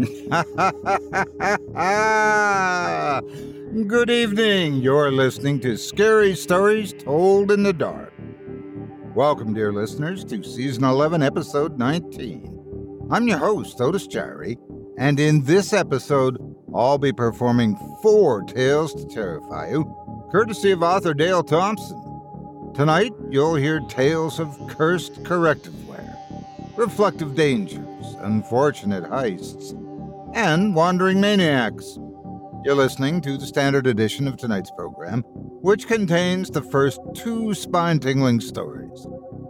Good evening. You're listening to Scary Stories Told in the Dark. Welcome, dear listeners, to Season 11, Episode 19. I'm your host, Otis Jiry, and in this episode, I'll be performing four tales to terrify you, courtesy of author Dale Thompson. Tonight, you'll hear tales of cursed correctiveware, reflective dangers, unfortunate heists, and wandering maniacs. You're listening to the standard edition of tonight's program, which contains the first two spine tingling stories.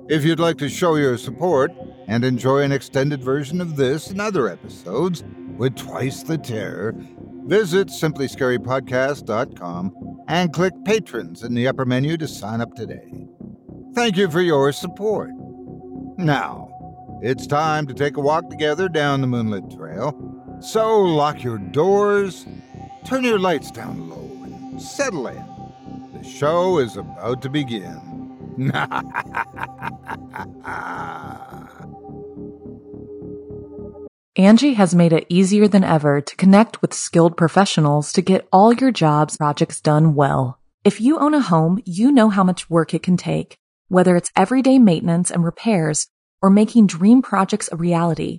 If you'd like to show your support and enjoy an extended version of this and other episodes with twice the terror, visit simplyscarypodcast.com and click Patrons in the upper menu to sign up today. Thank you for your support. Now, it's time to take a walk together down the moonlit trail. So lock your doors Turn your lights down low and settle in. The show is about to begin. Angi has made it easier than ever to connect with skilled professionals to get all your jobs projects done well. If you own a home, you know how much work it can take, whether it's everyday maintenance and repairs or making dream projects a reality.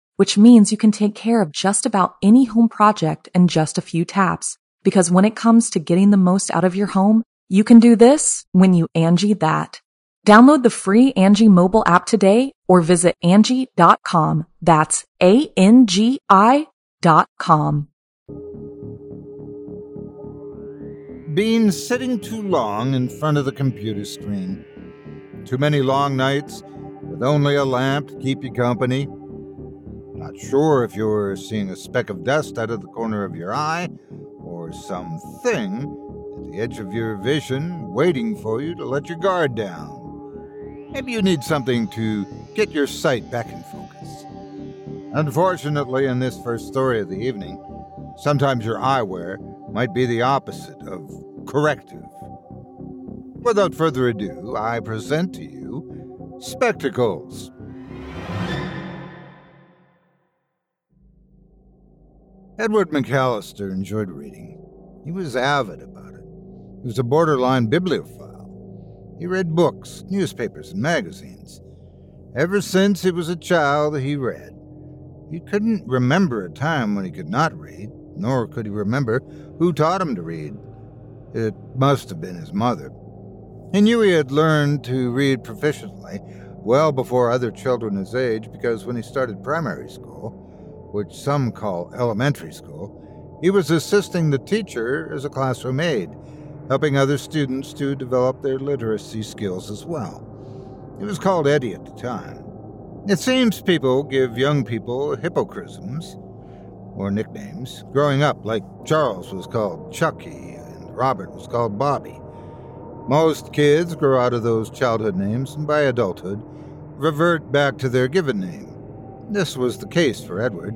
which means you can take care of just about any home project in just a few taps. Because when it comes to getting the most out of your home, you can do this when you Angi that. Download the free Angi mobile app today or visit Angi.com. That's A-N-G-I dot com. Been sitting too long in front of the computer screen. Too many long nights with only a lamp to keep you company not sure if you're seeing a speck of dust out of the corner of your eye or something at the edge of your vision waiting for you to let your guard down. Maybe you need something to get your sight back in focus. Unfortunately, in this first story of the evening, sometimes your eyewear might be the opposite of corrective. Without further ado, I present to you Spectacles Edward McAllister enjoyed reading. He was avid about it. He was a borderline bibliophile. He read books, newspapers, and magazines. Ever since he was a child, he read. He couldn't remember a time when he could not read, nor could he remember who taught him to read. It must have been his mother. He knew he had learned to read proficiently well before other children his age because when he started primary school, which some call elementary school, he was assisting the teacher as a classroom aide, helping other students to develop their literacy skills as well. He was called Eddie at the time. It seems people give young people hypocorisms, or nicknames, growing up, like Charles was called Chucky and Robert was called Bobby. Most kids grow out of those childhood names and by adulthood revert back to their given name. This was the case for Edward,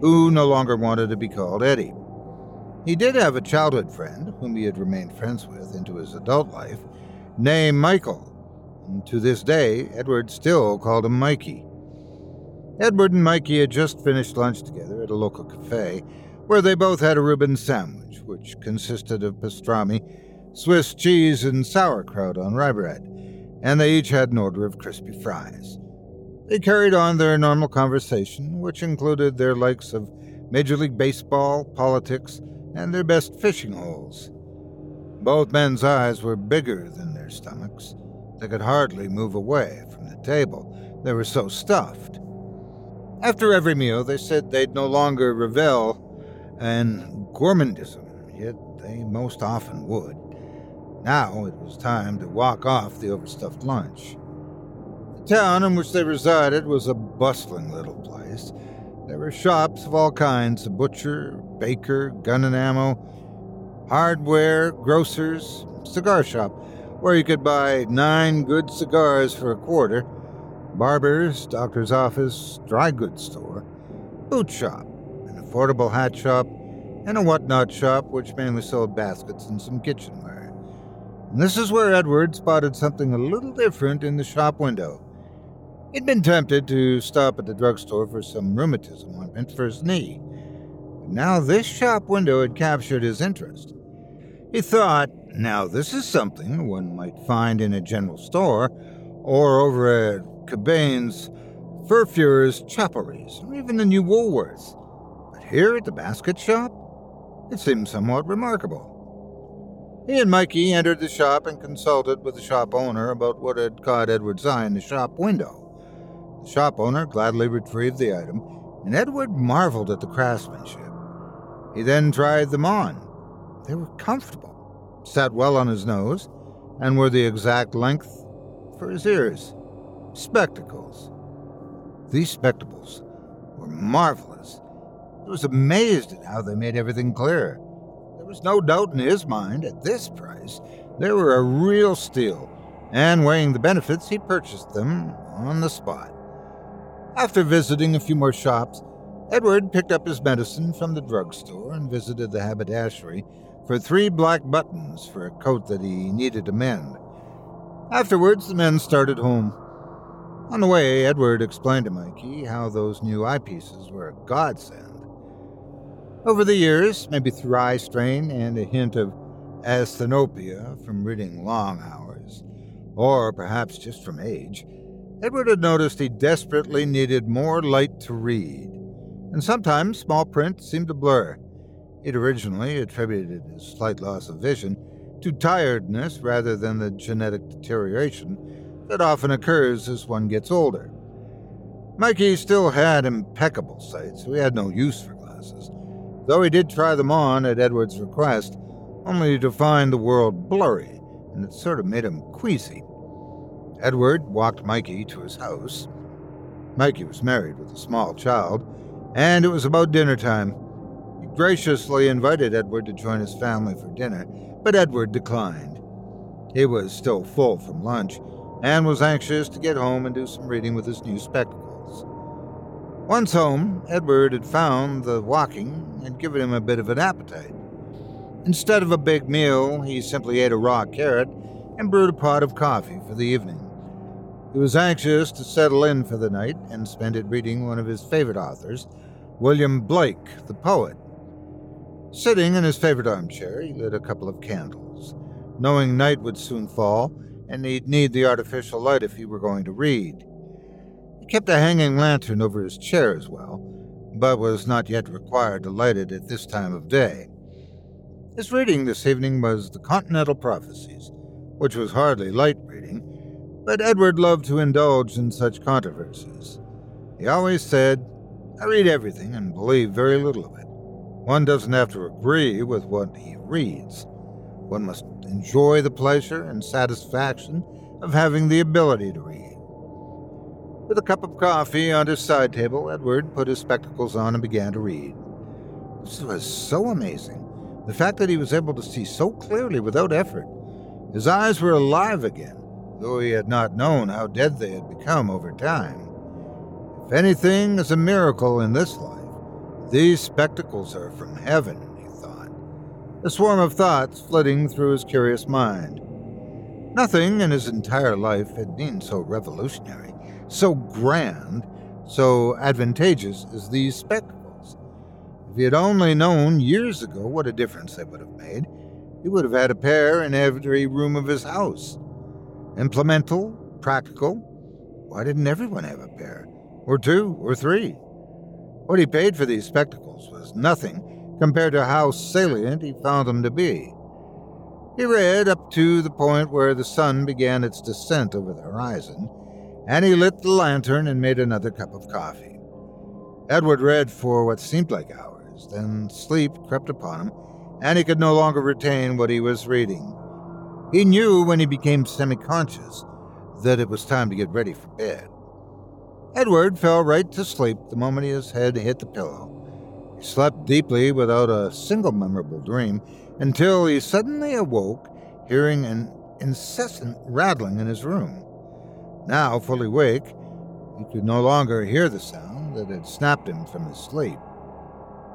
who no longer wanted to be called Eddie. He did have a childhood friend, whom he had remained friends with into his adult life, named Michael. And to this day, Edward still called him Mikey. Edward and Mikey had just finished lunch together at a local cafe, where they both had a Reuben sandwich, which consisted of pastrami, Swiss cheese, and sauerkraut on rye bread, and they each had an order of crispy fries. They carried on their normal conversation, which included their likes of Major League Baseball, politics, and their best fishing holes. Both men's eyes were bigger than their stomachs. They could hardly move away from the table, they were so stuffed. After every meal, they said they'd no longer revel in gourmandism, yet they most often would. Now it was time to walk off the overstuffed lunch. The town in which they resided was a bustling little place. There were shops of all kinds a butcher, baker, gun and ammo, hardware, grocers, cigar shop, where you could buy nine good cigars for a quarter, barbers, doctor's office, dry goods store, boot shop, an affordable hat shop, and a whatnot shop which mainly sold baskets and some kitchenware. And this is where Edward spotted something a little different in the shop window. He'd been tempted to stop at the drugstore for some rheumatism ointment for his knee, but now this shop window had captured his interest. He thought, now this is something one might find in a general store or over at Cabane's, Furfurer's Chapelries, or even the new Woolworths. But here at the basket shop, it seemed somewhat remarkable. He and Mikey entered the shop and consulted with the shop owner about what had caught Edward's eye in the shop window. The shop owner gladly retrieved the item, and Edward marveled at the craftsmanship. He then tried them on. They were comfortable, sat well on his nose, and were the exact length for his ears. Spectacles. These spectacles were marvelous. He was amazed at how they made everything clear. There was no doubt in his mind, at this price, they were a real steal, and weighing the benefits, he purchased them on the spot. After visiting a few more shops, Edward picked up his medicine from the drugstore and visited the haberdashery for three black buttons for a coat that he needed to mend. Afterwards, the men started home. On the way, Edward explained to Mikey how those new eyepieces were a godsend. Over the years, maybe through eye strain and a hint of asthenopia from reading long hours, or perhaps just from age, Edward had noticed he desperately needed more light to read, and sometimes small print seemed to blur. He'd originally attributed his slight loss of vision to tiredness rather than the genetic deterioration that often occurs as one gets older. Mikey still had impeccable sight, so he had no use for glasses, though he did try them on at Edward's request, only to find the world blurry, and it sort of made him queasy. Edward walked Mikey to his house. Mikey was married with a small child, and it was about dinner time. He graciously invited Edward to join his family for dinner, but Edward declined. He was still full from lunch and was anxious to get home and do some reading with his new spectacles. Once home, Edward had found the walking had given him a bit of an appetite. Instead of a big meal, he simply ate a raw carrot and brewed a pot of coffee for the evening. He was anxious to settle in for the night and spend it reading one of his favorite authors, William Blake, the poet. Sitting in his favorite armchair, he lit a couple of candles, knowing night would soon fall and he'd need the artificial light if he were going to read. He kept a hanging lantern over his chair as well, but was not yet required to light it at this time of day. His reading this evening was The Continental Prophecies, which was hardly light reading but Edward loved to indulge in such controversies. He always said, I read everything and believe very little of it. One doesn't have to agree with what he reads. One must enjoy the pleasure and satisfaction of having the ability to read. With a cup of coffee on his side table, Edward put his spectacles on and began to read. This was so amazing. The fact that he was able to see so clearly without effort. His eyes were alive again though he had not known how dead they had become over time. If anything is a miracle in this life, these spectacles are from heaven, he thought. a swarm of thoughts flitting through his curious mind. Nothing in his entire life had been so revolutionary, so grand, so advantageous as these spectacles. If he had only known years ago what a difference they would have made, he would have had a pair in every room of his house. Implemental, practical. Why didn't everyone have a pair? Or two, or three? What he paid for these spectacles was nothing compared to how salient he found them to be. He read up to the point where the sun began its descent over the horizon, and he lit the lantern and made another cup of coffee. Edward read for what seemed like hours, then sleep crept upon him, and he could no longer retain what he was reading. He knew when he became semi conscious that it was time to get ready for bed. Edward fell right to sleep the moment his head hit the pillow. He slept deeply without a single memorable dream until he suddenly awoke, hearing an incessant rattling in his room. Now fully awake, he could no longer hear the sound that had snapped him from his sleep.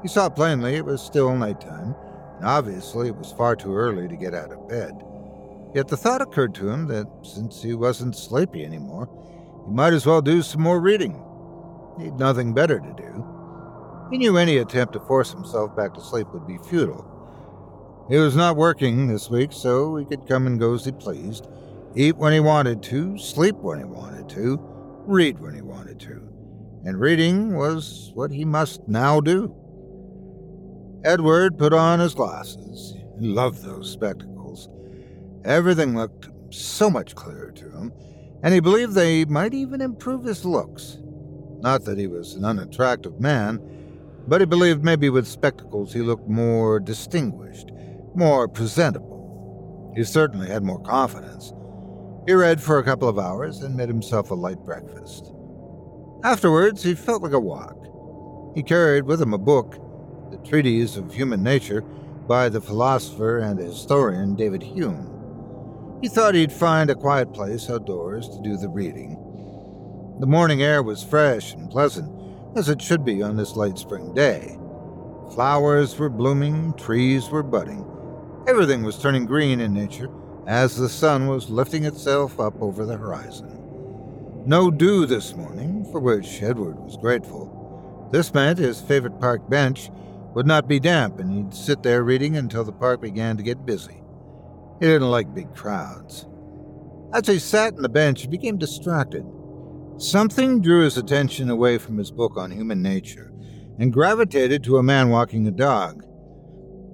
He saw plainly it was still nighttime, and obviously it was far too early to get out of bed. Yet the thought occurred to him that since he wasn't sleepy anymore, he might as well do some more reading. He'd nothing better to do. He knew any attempt to force himself back to sleep would be futile. He was not working this week, so he could come and go as he pleased, eat when he wanted to, sleep when he wanted to, read when he wanted to. And reading was what he must now do. Edward put on his glasses. He loved those spectacles. Everything looked so much clearer to him, and he believed they might even improve his looks. Not that he was an unattractive man, but he believed maybe with spectacles he looked more distinguished, more presentable. He certainly had more confidence. He read for a couple of hours and made himself a light breakfast. Afterwards, he felt like a walk. He carried with him a book, The Treatise of Human Nature, by the philosopher and historian David Hume. He thought he'd find a quiet place outdoors to do the reading. The morning air was fresh and pleasant, as it should be on this late spring day. Flowers were blooming, trees were budding. Everything was turning green in nature as the sun was lifting itself up over the horizon. No dew this morning, for which Edward was grateful. This meant his favorite park bench would not be damp, and he'd sit there reading until the park began to get busy. He didn't like big crowds. As he sat on the bench, he became distracted. Something drew his attention away from his book on human nature and gravitated to a man walking a dog.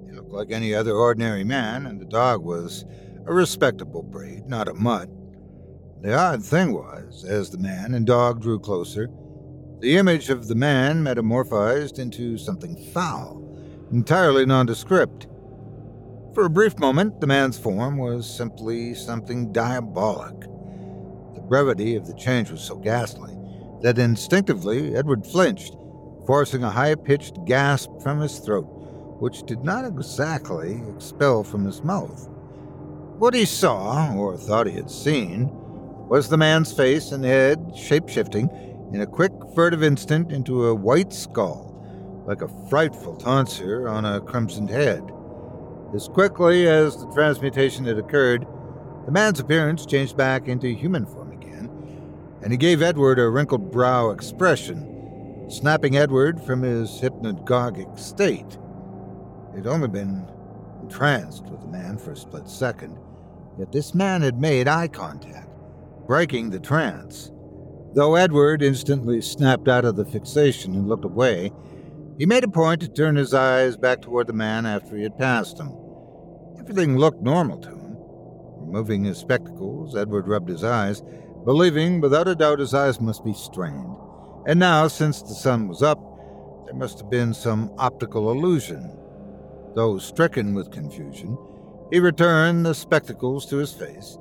He looked like any other ordinary man, and the dog was a respectable breed, not a mutt. The odd thing was, as the man and dog drew closer, the image of the man metamorphosed into something foul, entirely nondescript. For a brief moment, the man's form was simply something diabolic. The brevity of the change was so ghastly that instinctively Edward flinched, forcing a high pitched gasp from his throat, which did not exactly expel from his mouth. What he saw, or thought he had seen, was the man's face and head shape shifting in a quick, furtive instant into a white skull, like a frightful tonsure on a crimsoned head. As quickly as the transmutation had occurred, the man's appearance changed back into human form again, and he gave Edward a wrinkled brow expression, snapping Edward from his hypnagogic state. He'd only been entranced with the man for a split second, yet this man had made eye contact, breaking the trance. Though Edward instantly snapped out of the fixation and looked away, he made a point to turn his eyes back toward the man after he had passed him. Everything looked normal to him. Removing his spectacles, Edward rubbed his eyes, believing without a doubt his eyes must be strained. And now, since the sun was up, there must have been some optical illusion. Though stricken with confusion, he returned the spectacles to his face,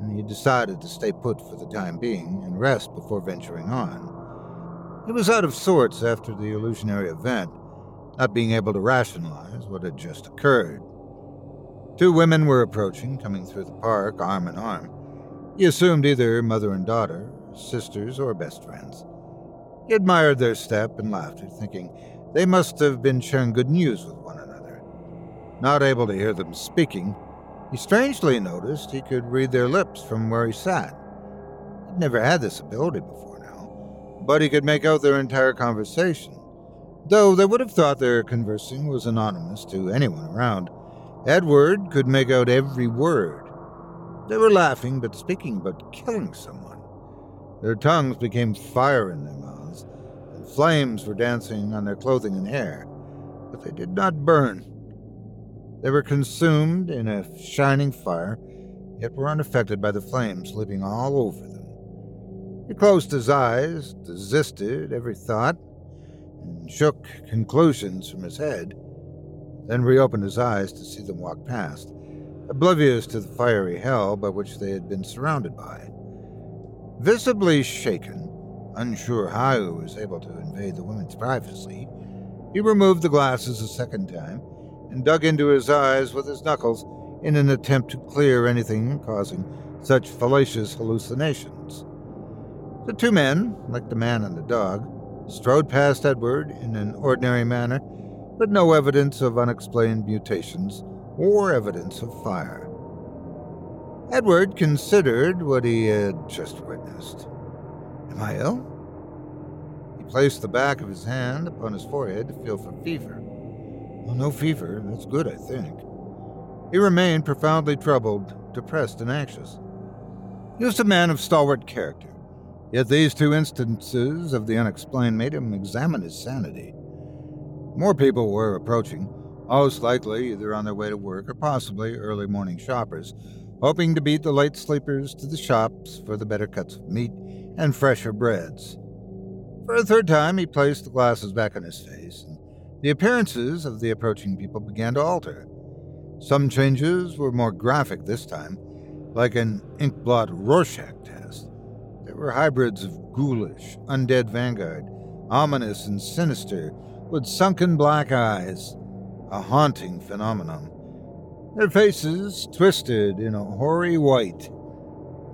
and he decided to stay put for the time being and rest before venturing on. He was out of sorts after the illusionary event, not being able to rationalize what had just occurred. Two women were approaching, coming through the park, arm in arm. He assumed either mother and daughter, sisters, or best friends. He admired their step and laughter, thinking they must have been sharing good news with one another. Not able to hear them speaking, he strangely noticed he could read their lips from where he sat. He'd never had this ability before now, but he could make out their entire conversation. Though they would have thought their conversing was anonymous to anyone around, Edward could make out every word. They were laughing but speaking about killing someone. Their tongues became fire in their mouths, and flames were dancing on their clothing and hair, but they did not burn. They were consumed in a shining fire, yet were unaffected by the flames leaping all over them. He closed his eyes, desisted every thought, and shook conclusions from his head, then reopened his eyes to see them walk past, oblivious to the fiery hell by which they had been surrounded by. Visibly shaken, unsure how he was able to invade the woman's privacy, he removed the glasses a second time and dug into his eyes with his knuckles in an attempt to clear anything causing such fallacious hallucinations. The two men, like the man and the dog, strode past Edward in an ordinary manner, but no evidence of unexplained mutations or evidence of fire. Edward considered what he had just witnessed. Am I ill? He placed the back of his hand upon his forehead to feel for fever. Well, no fever. That's good, I think. He remained profoundly troubled, depressed, and anxious. He was a man of stalwart character, yet these two instances of the unexplained made him examine his sanity. More people were approaching, most likely either on their way to work or possibly early morning shoppers, hoping to beat the late sleepers to the shops for the better cuts of meat and fresher breads. For a third time, he placed the glasses back on his face, and the appearances of the approaching people began to alter. Some changes were more graphic this time, like an inkblot Rorschach test. There were hybrids of ghoulish, undead vanguard, ominous and sinister, with sunken black eyes, a haunting phenomenon. Their faces twisted in a hoary white.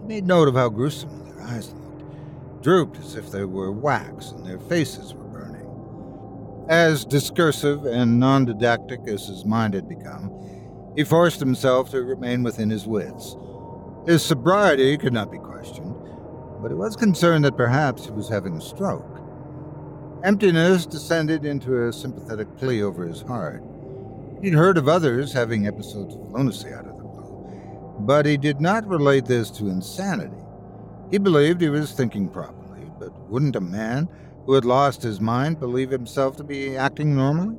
He made note of how gruesome their eyes looked, drooped as if they were wax, and their faces were burning. As discursive and non didactic as his mind had become, he forced himself to remain within his wits. His sobriety could not be questioned, but he was concerned that perhaps he was having a stroke. Emptiness descended into a sympathetic plea over his heart. He'd heard of others having episodes of lunacy out of the blue, but he did not relate this to insanity. He believed he was thinking properly, but wouldn't a man who had lost his mind believe himself to be acting normally?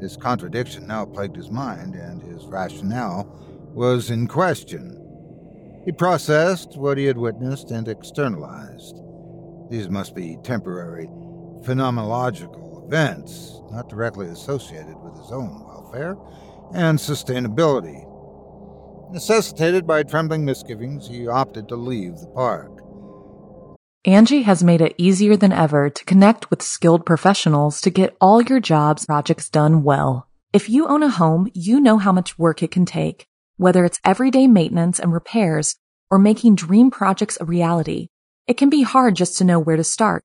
This contradiction now plagued his mind, and his rationale was in question. He processed what he had witnessed and externalized. These must be temporary phenomenological events, not directly associated with his own welfare and sustainability. Necessitated by trembling misgivings, he opted to leave the park. Angi has made it easier than ever to connect with skilled professionals to get all your jobs projects done well. If you own a home, you know how much work it can take, whether it's everyday maintenance and repairs or making dream projects a reality. It can be hard just to know where to start,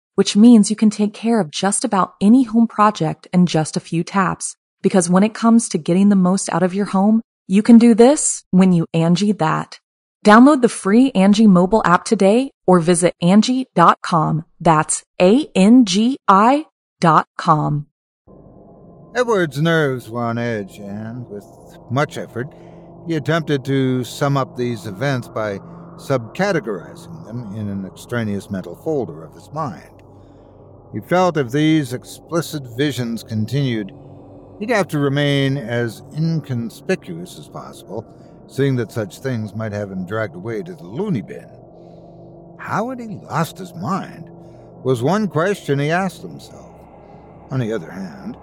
which means you can take care of just about any home project in just a few taps. Because when it comes to getting the most out of your home, you can do this when you Angi that. Download the free Angi mobile app today or visit Angi.com. That's A-N-G-I dot com. Edward's nerves were on edge, and with much effort, he attempted to sum up these events by subcategorizing them in an extraneous mental folder of his mind. He felt if these explicit visions continued, he'd have to remain as inconspicuous as possible, seeing that such things might have him dragged away to the loony bin. How had he lost his mind? was one question he asked himself. On the other hand,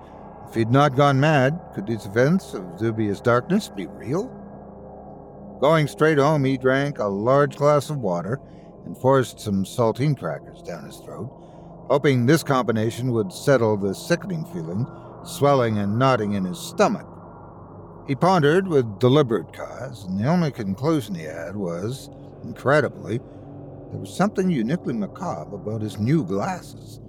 if he'd not gone mad, could these events of dubious darkness be real? Going straight home, he drank a large glass of water and forced some saltine crackers down his throat, hoping this combination would settle the sickening feeling, swelling and knotting in his stomach. He pondered with deliberate cause, and the only conclusion he had was, incredibly, there was something uniquely macabre about his new glasses.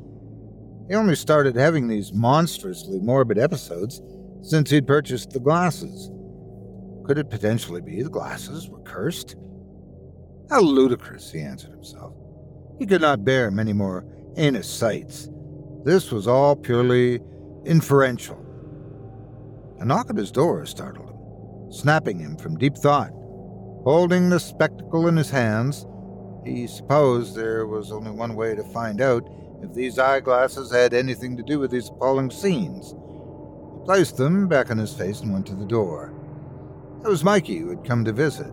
He only started having these monstrously morbid episodes since he'd purchased the glasses. Could it potentially be the glasses were cursed? How ludicrous, he answered himself. He could not bear many more heinous sights. This was all purely inferential. A knock at his door startled him, snapping him from deep thought. Holding the spectacle in his hands, he supposed there was only one way to find out if these eyeglasses had anything to do with these appalling scenes. He placed them back on his face and went to the door. It was Mikey who had come to visit.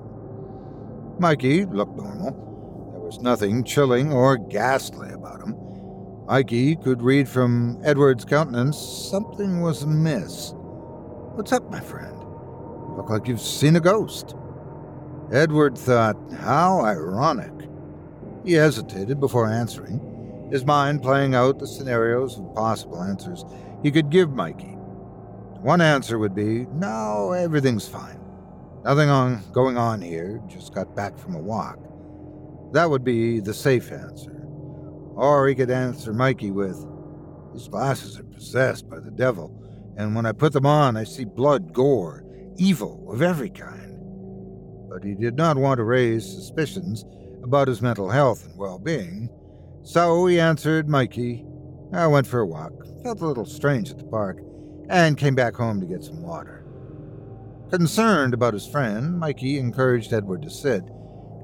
Mikey looked normal. There was nothing chilling or ghastly about him. Mikey could read from Edward's countenance something was amiss. What's up, my friend? You look like you've seen a ghost. Edward thought, how ironic. He hesitated before answering, his mind playing out the scenarios of possible answers he could give Mikey. One answer would be, No, everything's fine. Nothing on going on here, just got back from a walk. That would be the safe answer. Or he could answer Mikey with, These glasses are possessed by the devil and when I put them on, I see blood, gore, evil of every kind. But he did not want to raise suspicions about his mental health and well being, so he answered Mikey. I went for a walk, felt a little strange at the park, and came back home to get some water. Concerned about his friend, Mikey encouraged Edward to sit,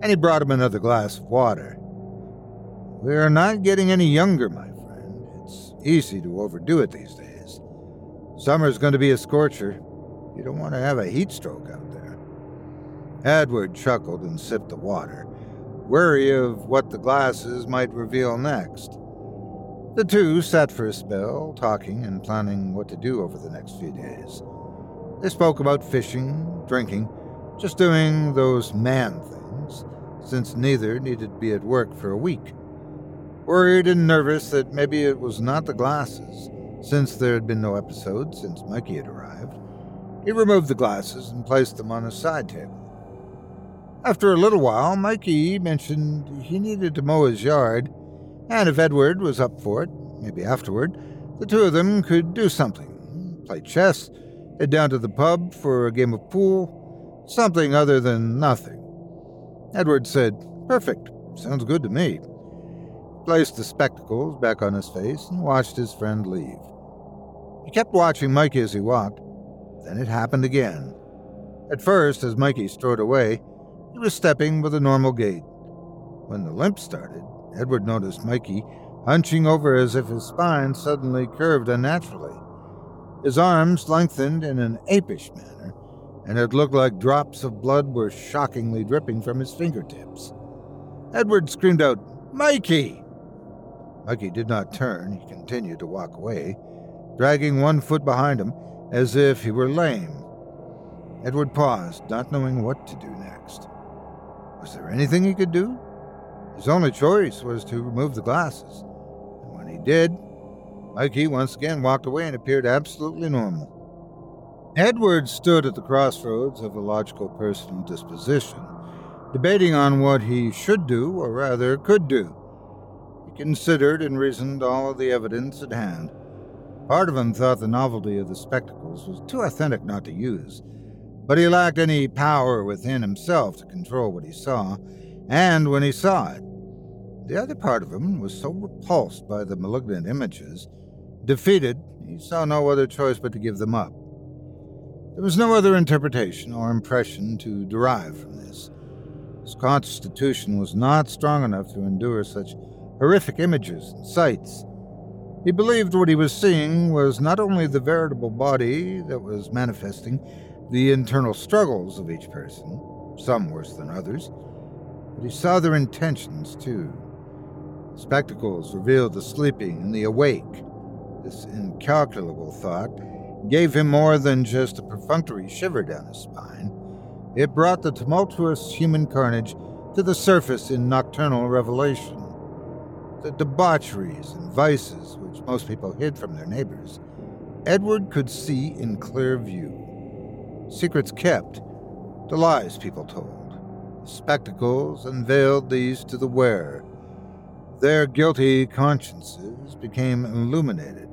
and he brought him another glass of water. We're not getting any younger, my friend. It's easy to overdo it these days. Summer's going to be a scorcher. You don't want to have a heat stroke out there. Edward chuckled and sipped the water, wary of what the glasses might reveal next. The two sat for a spell, talking and planning what to do over the next few days. They spoke about fishing, drinking, just doing those man things, since neither needed to be at work for a week. Worried and nervous that maybe it was not the glasses, since there had been no episode since Mikey had arrived, he removed the glasses and placed them on a side table. After a little while, Mikey mentioned he needed to mow his yard, and if Edward was up for it, maybe afterward, the two of them could do something play chess, head down to the pub for a game of pool, something other than nothing. Edward said, Perfect, sounds good to me. Placed the spectacles back on his face and watched his friend leave. He kept watching Mikey as he walked. Then it happened again. At first, as Mikey strode away, he was stepping with a normal gait. When the limp started, Edward noticed Mikey hunching over as if his spine suddenly curved unnaturally. His arms lengthened in an apish manner, and it looked like drops of blood were shockingly dripping from his fingertips. Edward screamed out, Mikey! Mikey did not turn. He continued to walk away, dragging one foot behind him as if he were lame. Edward paused, not knowing what to do next. Was there anything he could do? His only choice was to remove the glasses. And when he did, Mikey once again walked away and appeared absolutely normal. Edward stood at the crossroads of a logical personal disposition, debating on what he should do, or rather could do. Considered and reasoned all of the evidence at hand. Part of him thought the novelty of the spectacles was too authentic not to use, but he lacked any power within himself to control what he saw, and when he saw it. The other part of him was so repulsed by the malignant images, defeated, he saw no other choice but to give them up. There was no other interpretation or impression to derive from this. His constitution was not strong enough to endure such horrific images and sights. He believed what he was seeing was not only the veritable body that was manifesting the internal struggles of each person, some worse than others, but he saw their intentions too. Spectacles revealed the sleeping and the awake. This incalculable thought gave him more than just a perfunctory shiver down his spine. It brought the tumultuous human carnage to the surface in nocturnal revelation. The debaucheries and vices which most people hid from their neighbors, Edward could see in clear view. Secrets kept, the lies people told, the spectacles unveiled these to the wearer. Their guilty consciences became illuminated.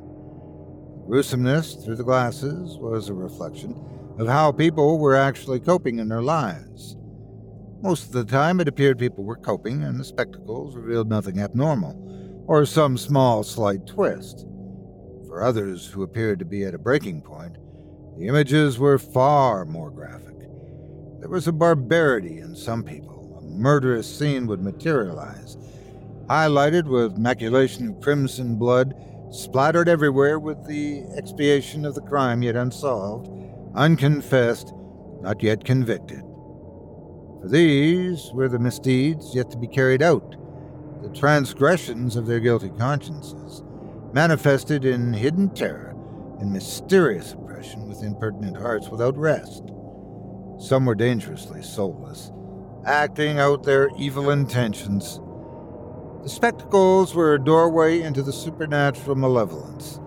Gruesomeness through the glasses was a reflection of how people were actually coping in their lives. Most of the time, it appeared people were coping, and the spectacles revealed nothing abnormal, or some small, slight twist. For others who appeared to be at a breaking point, the images were far more graphic. There was a barbarity in some people. A murderous scene would materialize, highlighted with maculation of crimson blood splattered everywhere with the expiation of the crime yet unsolved, unconfessed, not yet convicted. For these were the misdeeds yet to be carried out, the transgressions of their guilty consciences, manifested in hidden terror and mysterious oppression with impertinent hearts without rest. Some were dangerously soulless, acting out their evil intentions the spectacles were a doorway into the supernatural malevolence.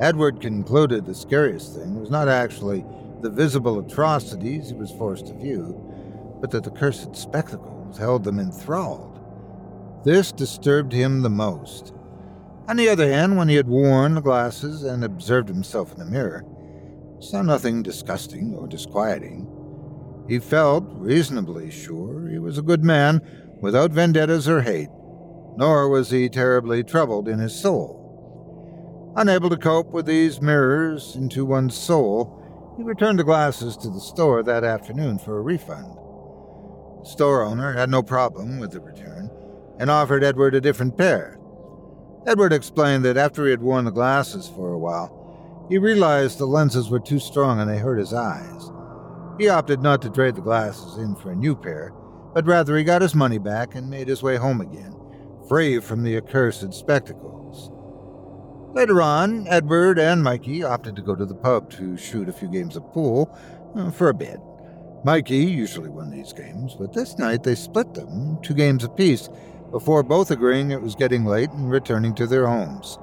Edward concluded the scariest thing was not actually the visible atrocities he was forced to view, but that the cursed spectacles held them enthralled. This disturbed him the most. On the other hand, when he had worn the glasses and observed himself in the mirror, saw nothing disgusting or disquieting. He felt reasonably sure he was a good man without vendettas or hate nor was he terribly troubled in his soul. Unable to cope with these mirrors into one's soul, he returned the glasses to the store that afternoon for a refund. Store owner had no problem with the return and offered Edward a different pair. Edward explained that after he had worn the glasses for a while, he realized the lenses were too strong and they hurt his eyes. He opted not to trade the glasses in for a new pair, but rather he got his money back and made his way home again free from the accursed spectacles. Later on, Edward and Mikey opted to go to the pub to shoot a few games of pool uh, for a bit. Mikey usually won these games, but this night they split them, two games apiece, before both agreeing it was getting late and returning to their homes.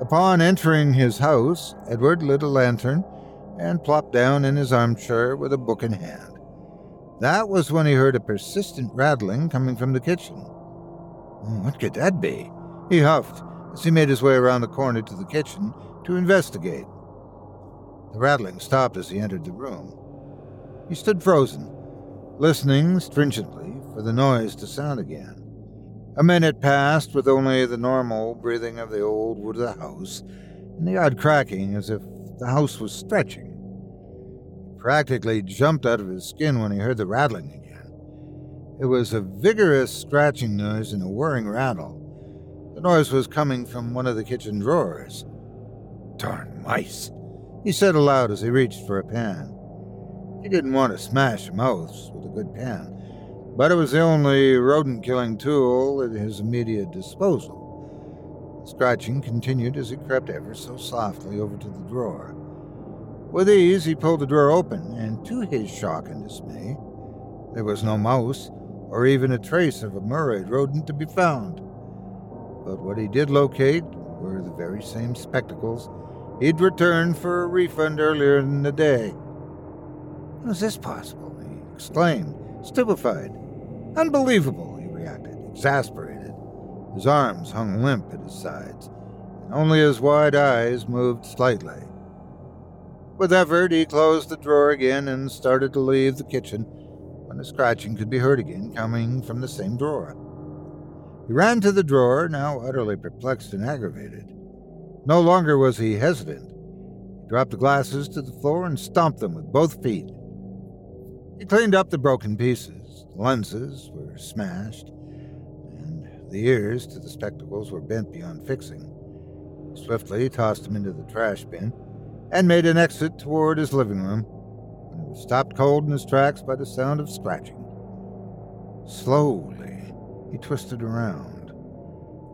Upon entering his house, Edward lit a lantern and plopped down in his armchair with a book in hand. That was when he heard a persistent rattling coming from the kitchen. Hmm, what could that be? He huffed as he made his way around the corner to the kitchen to investigate. The rattling stopped as he entered the room. He stood frozen, listening stringently for the noise to sound again. A minute passed with only the normal breathing of the old wood of the house and the odd cracking as if the house was stretching. He practically jumped out of his skin when he heard the rattling again. It was a vigorous scratching noise and a whirring rattle. The noise was coming from one of the kitchen drawers. Darn mice, he said aloud as he reached for a pan. He didn't want to smash mouse with a good pan, but it was the only rodent killing tool at his immediate disposal. The scratching continued as he crept ever so softly over to the drawer. With ease, he pulled the drawer open, and to his shock and dismay, there was no mouse or even a trace of a murrayed rodent to be found. But what he did locate were the very same spectacles he'd returned for a refund earlier in the day. How is this possible? he exclaimed, stupefied. Unbelievable, he reacted, exasperated. His arms hung limp at his sides, and only his wide eyes moved slightly. With effort, he closed the drawer again and started to leave the kitchen when the scratching could be heard again coming from the same drawer. He ran to the drawer, now utterly perplexed and aggravated. No longer was he hesitant. He dropped the glasses to the floor and stomped them with both feet. He cleaned up the broken pieces. The lenses were smashed, and the ears to the spectacles were bent beyond fixing. Swiftly He tossed them into the trash bin and made an exit toward his living room He was stopped cold in his tracks by the sound of scratching. Slowly, he twisted around,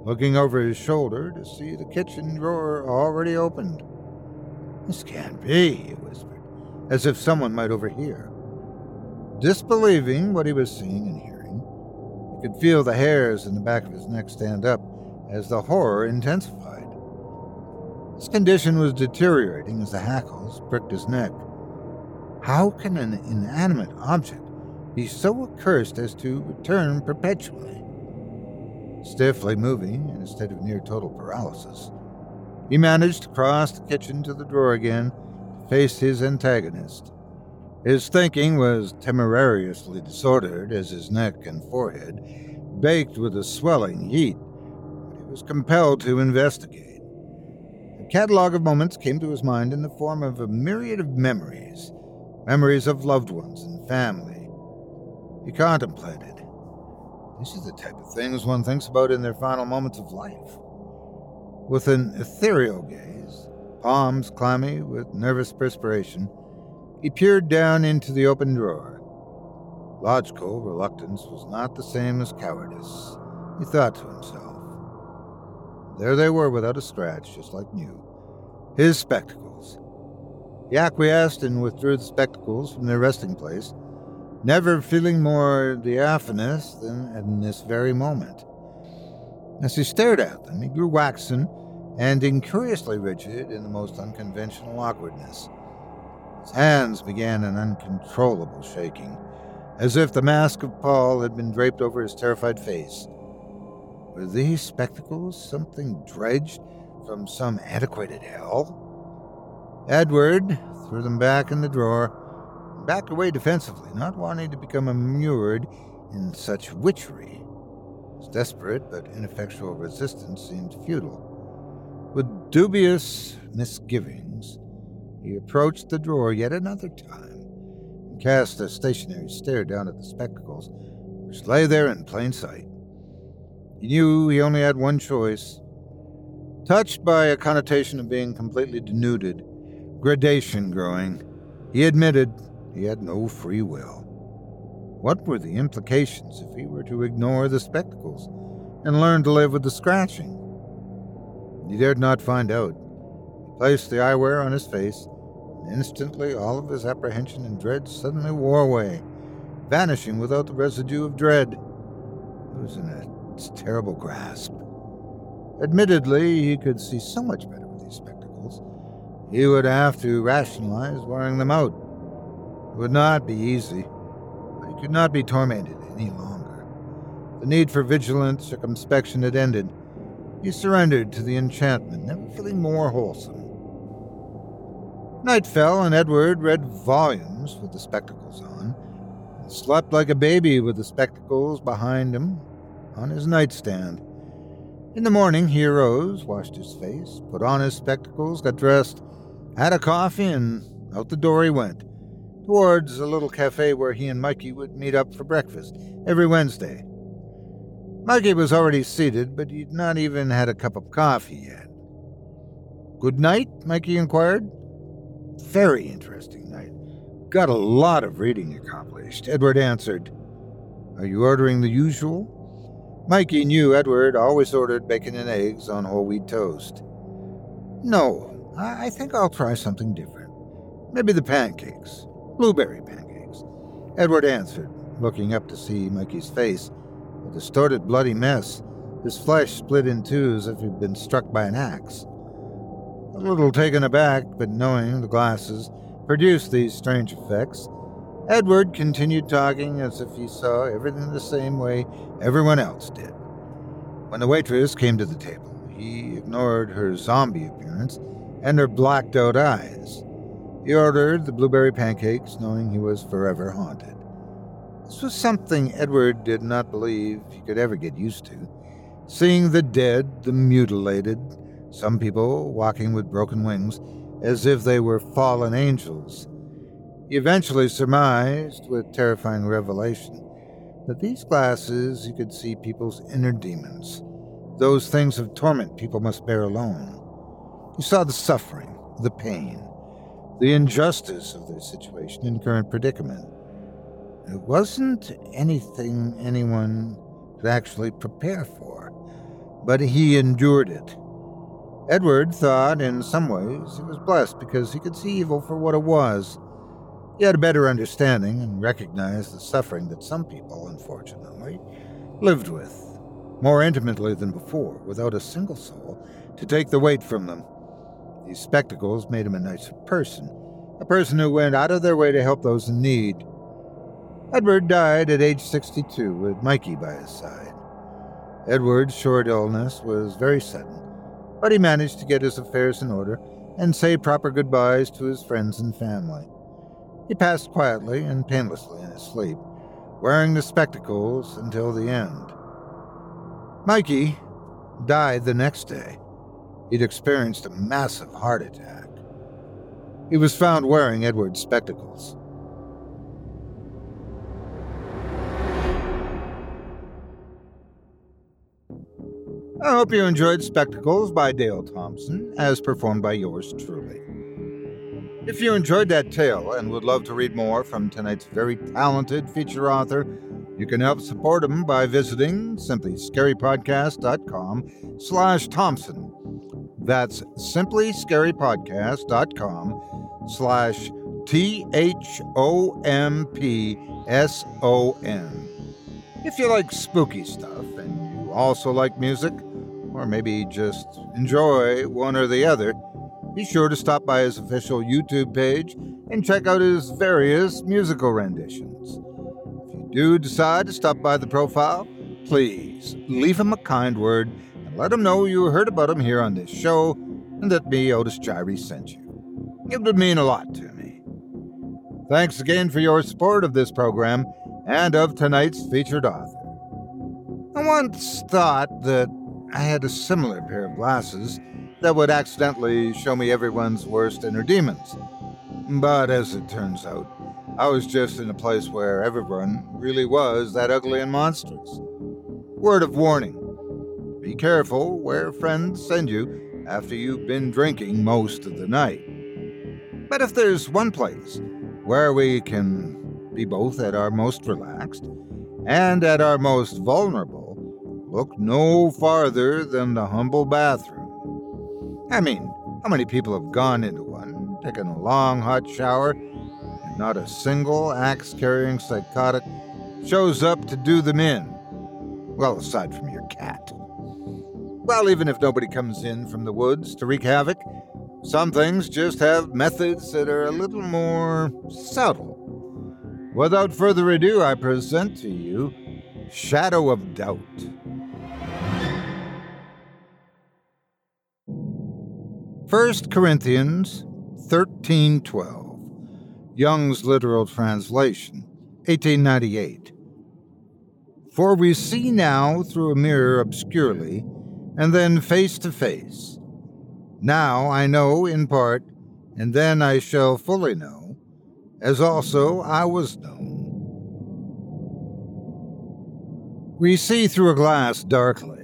looking over his shoulder to see the kitchen drawer already opened. This can't be, he whispered, as if someone might overhear. Disbelieving what he was seeing and hearing. He could feel the hairs in the back of his neck stand up as the horror intensified. His condition was deteriorating as the hackles pricked his neck. How can an inanimate object be so accursed as to return perpetually? Stiffly moving in a state of near total paralysis, he managed to cross the kitchen to the drawer again to face his antagonist. His thinking was temerariously disordered as his neck and forehead baked with a swelling heat, but he was compelled to investigate. A catalogue of moments came to his mind in the form of a myriad of memories memories of loved ones and family. He contemplated. This is the type of things one thinks about in their final moments of life. With an ethereal gaze, palms clammy with nervous perspiration, he peered down into the open drawer. Logical reluctance was not the same as cowardice, he thought to himself. There they were without a scratch, just like new. His spectacles. He acquiesced and withdrew the spectacles from their resting place, never feeling more diaphanous than in this very moment. As he stared at them, he grew waxen and incuriously rigid in the most unconventional awkwardness. His hands began an uncontrollable shaking, as if the mask of Paul had been draped over his terrified face. Were these spectacles something dredged from some antiquated hell? Edward threw them back in the drawer and backed away defensively, not wanting to become immured in such witchery. His desperate but ineffectual resistance seemed futile. With dubious misgivings, he approached the drawer yet another time and cast a stationary stare down at the spectacles, which lay there in plain sight. He knew he only had one choice. Touched by a connotation of being completely denuded, gradation growing, he admitted he had no free will. What were the implications if he were to ignore the spectacles and learn to live with the scratching? He dared not find out placed the eyewear on his face, and instantly all of his apprehension and dread suddenly wore away, vanishing without the residue of dread. It was in a terrible grasp. Admittedly, he could see so much better with these spectacles. He would have to rationalize wearing them out. It would not be easy, but he could not be tormented any longer. The need for vigilant circumspection had ended. He surrendered to the enchantment, never feeling more wholesome. Night fell, and Edward read volumes with the spectacles on, and slept like a baby with the spectacles behind him on his nightstand. In the morning, he arose, washed his face, put on his spectacles, got dressed, had a coffee, and out the door he went, towards a little cafe where he and Mikey would meet up for breakfast every Wednesday. Mikey was already seated, but he'd not even had a cup of coffee yet. Good night? Mikey inquired. Very interesting night. Got a lot of reading accomplished, Edward answered. Are you ordering the usual? Mikey knew Edward always ordered bacon and eggs on whole wheat toast. No, I think I'll try something different. Maybe the pancakes. Blueberry pancakes. Edward answered, looking up to see Mikey's face, a distorted bloody mess, his flesh split in two as if he'd been struck by an axe. A little taken aback, but knowing the glasses produced these strange effects, Edward continued talking as if he saw everything the same way everyone else did. When the waitress came to the table, he ignored her zombie appearance and her blacked out eyes. He ordered the blueberry pancakes, knowing he was forever haunted. This was something Edward did not believe he could ever get used to. Seeing the dead, the mutilated, some people walking with broken wings as if they were fallen angels. He eventually surmised, with terrifying revelation, that these glasses you could see people's inner demons, those things of torment people must bear alone. He saw the suffering, the pain, the injustice of their situation and current predicament. It wasn't anything anyone could actually prepare for, but he endured it Edward thought in some ways he was blessed because he could see evil for what it was He had a better understanding and recognized the suffering that some people, unfortunately, lived with, more intimately than before, without a single soul to take the weight from them. These spectacles made him a nicer person, a person who went out of their way to help those in need. Edward died at age 62 with Mikey by his side. Edward's short illness was very sudden, but he managed to get his affairs in order and say proper goodbyes to his friends and family. He passed quietly and painlessly in his sleep, wearing the spectacles until the end. Mikey died the next day. He'd experienced a massive heart attack. He was found wearing Edward's spectacles. I hope you enjoyed Spectacles by Dale Thompson, as performed by yours truly. If you enjoyed that tale and would love to read more from tonight's very talented feature author, you can help support him by visiting simplyscarypodcast.com slash Thompson. That's simplyscarypodcast.com slash T-H-O-M-P-S-O-N. If you like spooky stuff and you also like music, or maybe just enjoy one or the other, be sure to stop by his official YouTube page and check out his various musical renditions. If you do decide to stop by the profile, please leave him a kind word and let him know you heard about him here on this show and that me, Otis Jiry, sent you. It would mean a lot to me. Thanks again for your support of this program and of tonight's featured author. I once thought that I had a similar pair of glasses that would accidentally show me everyone's worst inner demons. But as it turns out, I was just in a place where everyone really was that ugly and monstrous. Word of warning be careful where friends send you after you've been drinking most of the night. But if there's one place where we can be both at our most relaxed and at our most vulnerable, look no farther than the humble bathroom. I mean, how many people have gone into one, taken a long hot shower, and not a single axe carrying psychotic shows up to do them in? Well, aside from your cat. Well, even if nobody comes in from the woods to wreak havoc, some things just have methods that are a little more subtle. Without further ado, I present to you Shadow of Doubt. 1 Corinthians 13:12. Young's literal translation, 1898. For we see now through a mirror obscurely, and then face to face. Now I know in part, and then I shall fully know, as also I was known. We see through a glass darkly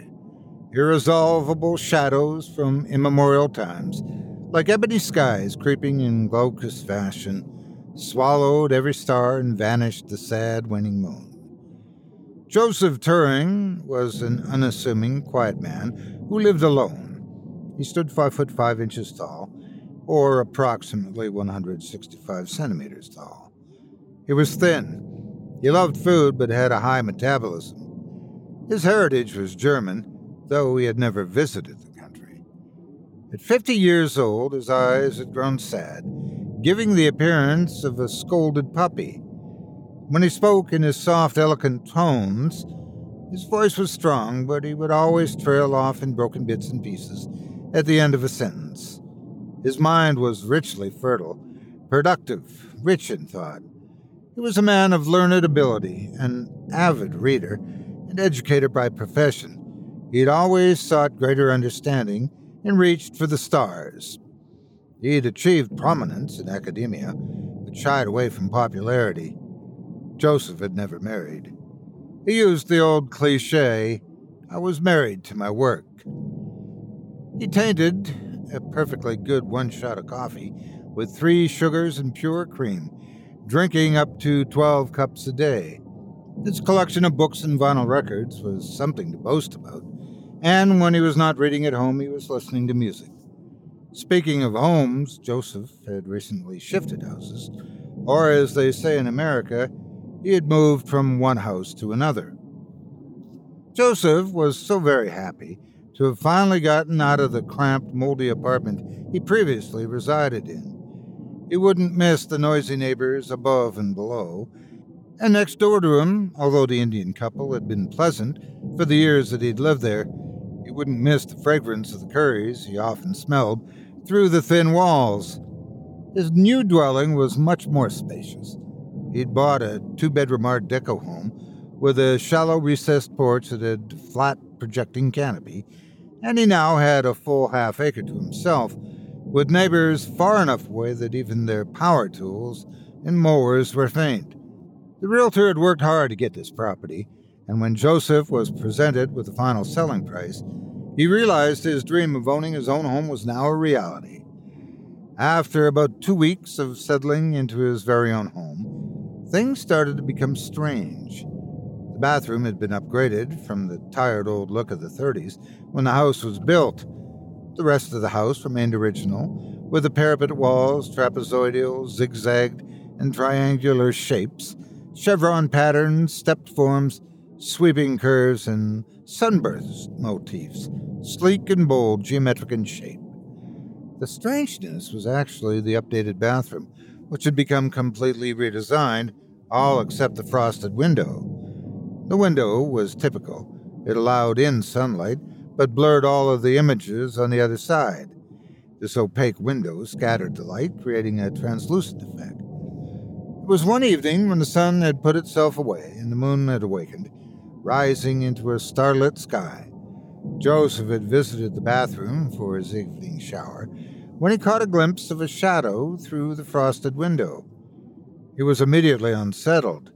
irresolvable shadows from immemorial times, like ebony skies creeping in glaucous fashion, swallowed every star and vanished the sad waning moon. Joseph Turing was an unassuming, quiet man who lived alone. He stood five foot five inches tall, or approximately 165 centimeters tall. He was thin. He loved food but had a high metabolism. His heritage was German, though he had never visited the country. At fifty years old, his eyes had grown sad, giving the appearance of a scolded puppy. When he spoke in his soft, eloquent tones, his voice was strong, but he would always trail off in broken bits and pieces at the end of a sentence. His mind was richly fertile, productive, rich in thought. He was a man of learned ability, an avid reader, and educator by profession. He'd always sought greater understanding and reached for the stars. He'd achieved prominence in academia, but shied away from popularity. Joseph had never married. He used the old cliche, I was married to my work. He tainted a perfectly good one shot of coffee with three sugars and pure cream, drinking up to 12 cups a day. His collection of books and vinyl records was something to boast about and when he was not reading at home, he was listening to music. Speaking of homes, Joseph had recently shifted houses, or as they say in America, he had moved from one house to another. Joseph was so very happy to have finally gotten out of the cramped, moldy apartment he previously resided in. He wouldn't miss the noisy neighbors above and below. And next door to him, although the Indian couple had been pleasant for the years that he'd lived there, he wouldn't miss the fragrance of the curries he often smelled through the thin walls. His new dwelling was much more spacious. He'd bought a two bedroom Art Deco home with a shallow recessed porch that had a flat projecting canopy and he now had a full half acre to himself, with neighbors far enough away that even their power tools and mowers were faint. The realtor had worked hard to get this property, and when Joseph was presented with the final selling price, he realized his dream of owning his own home was now a reality. After about two weeks of settling into his very own home, things started to become strange. The bathroom had been upgraded from the tired old look of the 30s when the house was built. The rest of the house remained original, with the parapet walls trapezoidal, zigzagged, and triangular shapes, chevron patterns, stepped forms, sweeping curves, and sunburst motifs, sleek and bold, geometric in shape. The strangeness was actually the updated bathroom, which had become completely redesigned, all except the frosted window. The window was typical. It allowed in sunlight, but blurred all of the images on the other side. This opaque window scattered the light, creating a translucent effect. It was one evening when the sun had put itself away and the moon had awakened, rising into a starlit sky. Joseph had visited the bathroom for his evening shower when he caught a glimpse of a shadow through the frosted window. He was immediately unsettled.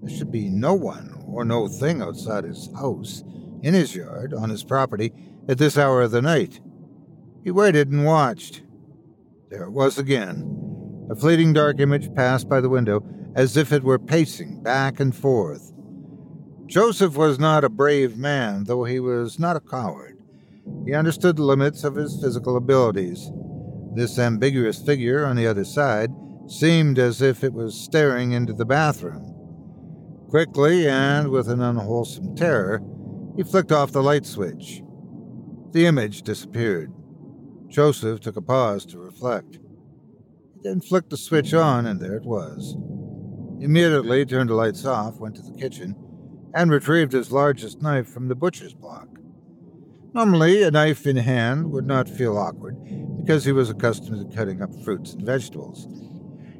There should be no one or no thing outside his house, in his yard, on his property, at this hour of the night. He waited and watched. There it was again. A fleeting dark image passed by the window as if it were pacing back and forth. Joseph was not a brave man, though he was not a coward. He understood the limits of his physical abilities. This ambiguous figure on the other side seemed as if it was staring into the bathroom. Quickly and with an unwholesome terror, he flicked off the light switch. The image disappeared. Joseph took a pause to reflect. He then flicked the switch on, and there it was. He immediately turned the lights off, went to the kitchen, and retrieved his largest knife from the butcher's block. Normally, a knife in hand would not feel awkward because he was accustomed to cutting up fruits and vegetables.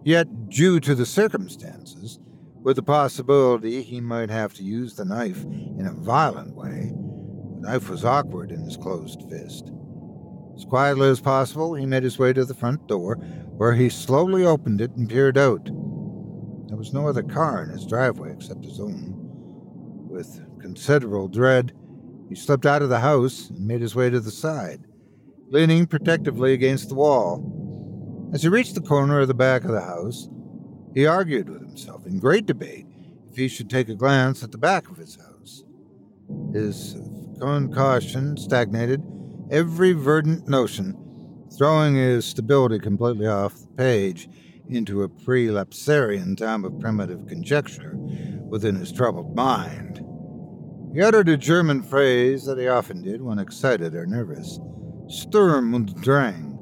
Yet, due to the circumstances, with the possibility he might have to use the knife in a violent way. The knife was awkward in his closed fist. As quietly as possible, he made his way to the front door, where he slowly opened it and peered out. There was no other car in his driveway except his own. With considerable dread, he slipped out of the house and made his way to the side, leaning protectively against the wall. As he reached the corner of the back of the house, he argued with himself in great debate if he should take a glance at the back of his house. His caution stagnated every verdant notion, throwing his stability completely off the page into a prelapsarian time of primitive conjecture within his troubled mind. He uttered a German phrase that he often did when excited or nervous Sturm und Drang,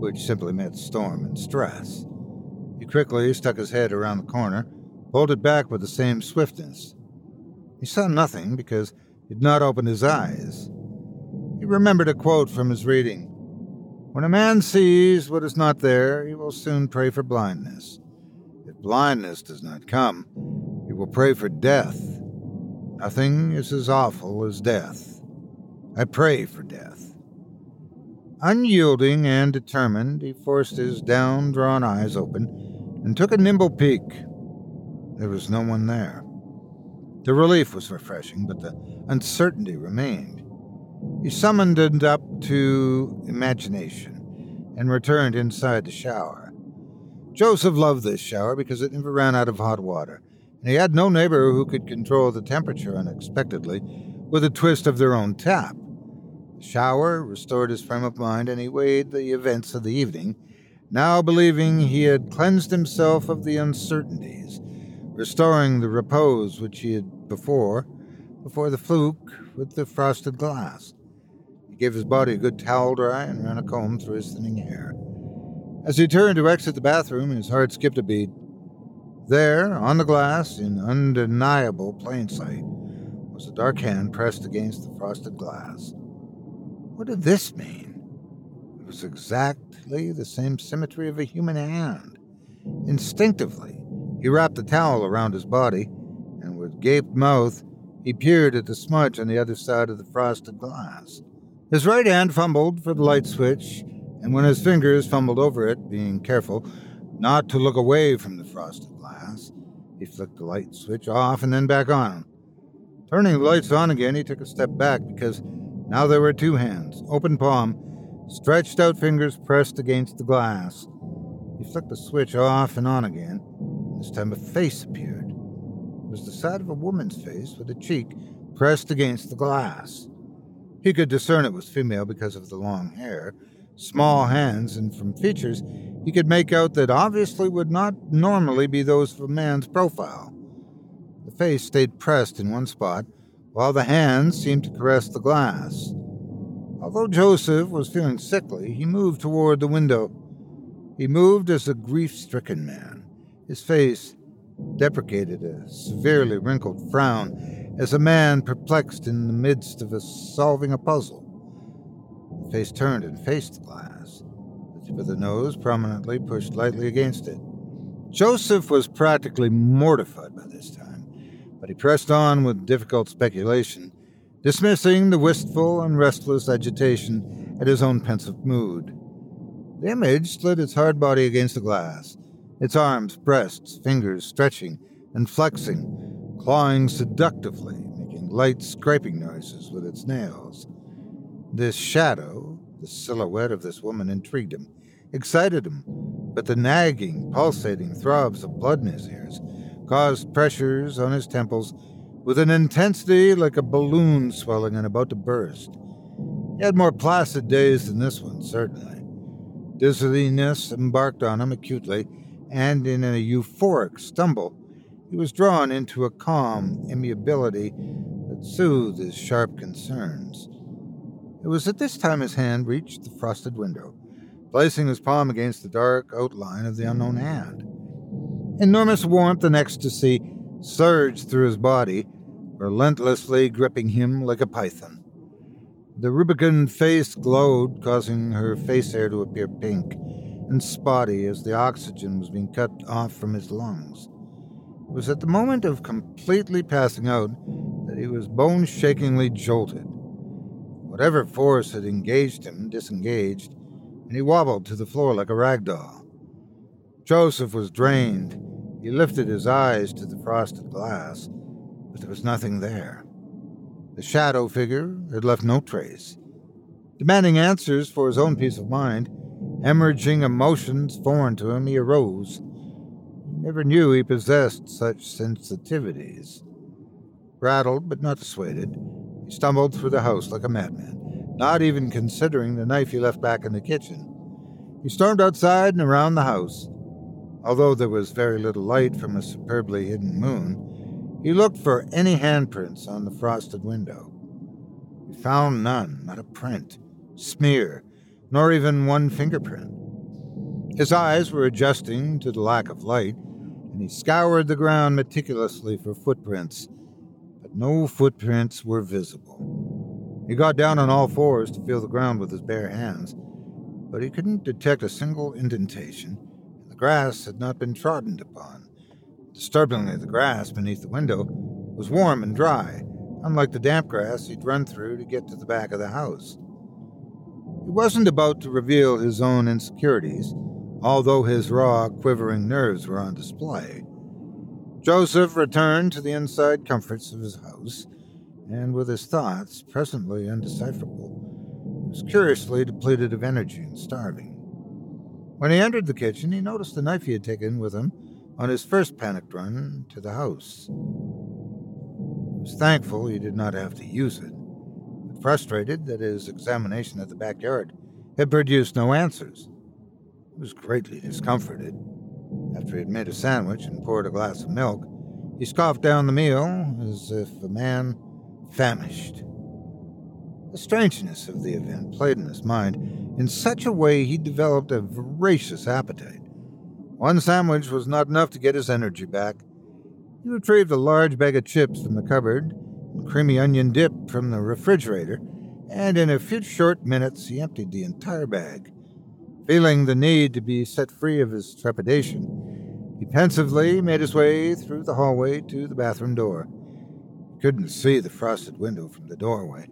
which simply meant storm and stress He quickly stuck his head around the corner, pulled it back with the same swiftness. He saw nothing because he had not opened his eyes. He remembered a quote from his reading When a man sees what is not there, he will soon pray for blindness. If blindness does not come, he will pray for death. Nothing is as awful as death. I pray for death. Unyielding and determined, he forced his down drawn eyes open and took a nimble peek. There was no one there. The relief was refreshing, but the uncertainty remained. He summoned it up to imagination and returned inside the shower. Joseph loved this shower because it never ran out of hot water, and he had no neighbor who could control the temperature unexpectedly with a twist of their own tap. The shower restored his frame of mind, and he weighed the events of the evening now believing he had cleansed himself of the uncertainties, restoring the repose which he had before, before the fluke with the frosted glass. He gave his body a good towel dry and ran a comb through his thinning hair. As he turned to exit the bathroom, his heart skipped a beat. There, on the glass, in undeniable plain sight, was a dark hand pressed against the frosted glass. What did this mean? It was exactly the same symmetry of a human hand. Instinctively, he wrapped the towel around his body, and with gaped mouth, he peered at the smudge on the other side of the frosted glass. His right hand fumbled for the light switch, and when his fingers fumbled over it, being careful not to look away from the frosted he flicked the light switch off and then back on. Turning the lights on again, he took a step back because now there were two hands, open palm, stretched out fingers pressed against the glass. He flicked the switch off and on again. This time a face appeared. It was the side of a woman's face with a cheek pressed against the glass. He could discern it was female because of the long hair, small hands, and from features he could make out that obviously would not normally be those of a man's profile. The face stayed pressed in one spot, while the hands seemed to caress the glass. Although Joseph was feeling sickly, he moved toward the window. He moved as a grief stricken man. His face deprecated a severely wrinkled frown as a man perplexed in the midst of a solving a puzzle. Face turned and faced the glass, the tip of the nose prominently pushed lightly against it. Joseph was practically mortified by this time but he pressed on with difficult speculation, dismissing the wistful and restless agitation at his own pensive mood. The image slid its hard body against the glass, its arms, breasts, fingers stretching and flexing, clawing seductively, making light scraping noises with its nails. This shadow, the silhouette of this woman, intrigued him, excited him, but the nagging, pulsating throbs of blood in his ears caused pressures on his temples with an intensity like a balloon swelling and about to burst. He had more placid days than this one, certainly. Dizziness embarked on him acutely, and in a euphoric stumble, he was drawn into a calm immobility that soothed his sharp concerns. It was at this time his hand reached the frosted window, placing his palm against the dark outline of the unknown hand. Enormous warmth and ecstasy surged through his body, relentlessly gripping him like a python. The rubicund face glowed, causing her face hair to appear pink and spotty as the oxygen was being cut off from his lungs. It was at the moment of completely passing out that he was bone shakingly jolted. Whatever force had engaged him disengaged, and he wobbled to the floor like a rag doll. Joseph was drained he lifted his eyes to the frosted glass, but there was nothing there. The shadow figure had left no trace. Demanding answers for his own peace of mind, hemorrhaging emotions foreign to him, he arose. He never knew he possessed such sensitivities. Rattled but not dissuaded, he stumbled through the house like a madman, not even considering the knife he left back in the kitchen. He stormed outside and around the house. Although there was very little light from a superbly hidden moon, he looked for any handprints on the frosted window. He found none, not a print, smear, nor even one fingerprint. His eyes were adjusting to the lack of light, and he scoured the ground meticulously for footprints, but no footprints were visible. He got down on all fours to feel the ground with his bare hands, but he couldn't detect a single indentation and the grass had not been trodden upon. Disturbingly, the grass beneath the window was warm and dry, unlike the damp grass he'd run through to get to the back of the house. He wasn't about to reveal his own insecurities, although his raw, quivering nerves were on display. Joseph returned to the inside comforts of his house, and with his thoughts presently undecipherable, he was curiously depleted of energy and starving. When he entered the kitchen, he noticed the knife he had taken with him on his first panicked run to the house. He was thankful he did not have to use it, but frustrated that his examination of the backyard had produced no answers. He was greatly discomforted. After he had made a sandwich and poured a glass of milk, he scoffed down the meal as if a man famished. The strangeness of the event played in his mind in such a way he developed a voracious appetite. One sandwich was not enough to get his energy back. He retrieved a large bag of chips from the cupboard and creamy onion dip from the refrigerator, and in a few short minutes he emptied the entire bag. Feeling the need to be set free of his trepidation, he pensively made his way through the hallway to the bathroom door. He couldn't see the frosted window from the doorway.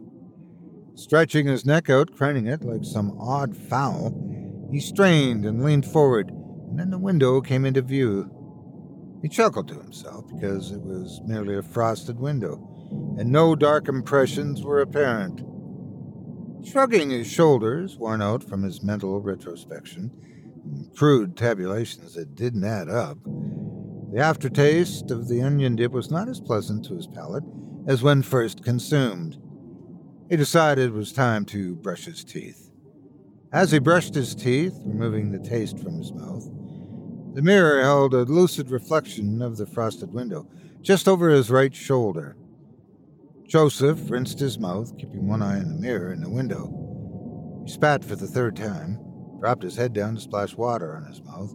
Stretching his neck out, craning it like some odd fowl, he strained and leaned forward and then the window came into view. He chuckled to himself because it was merely a frosted window, and no dark impressions were apparent. Shrugging his shoulders, worn out from his mental retrospection, crude tabulations that didn't add up, the aftertaste of the onion dip was not as pleasant to his palate as when first consumed. He decided it was time to brush his teeth. As he brushed his teeth, removing the taste from his mouth, the mirror held a lucid reflection of the frosted window, just over his right shoulder. Joseph rinsed his mouth, keeping one eye on the mirror and the window. He spat for the third time, dropped his head down to splash water on his mouth,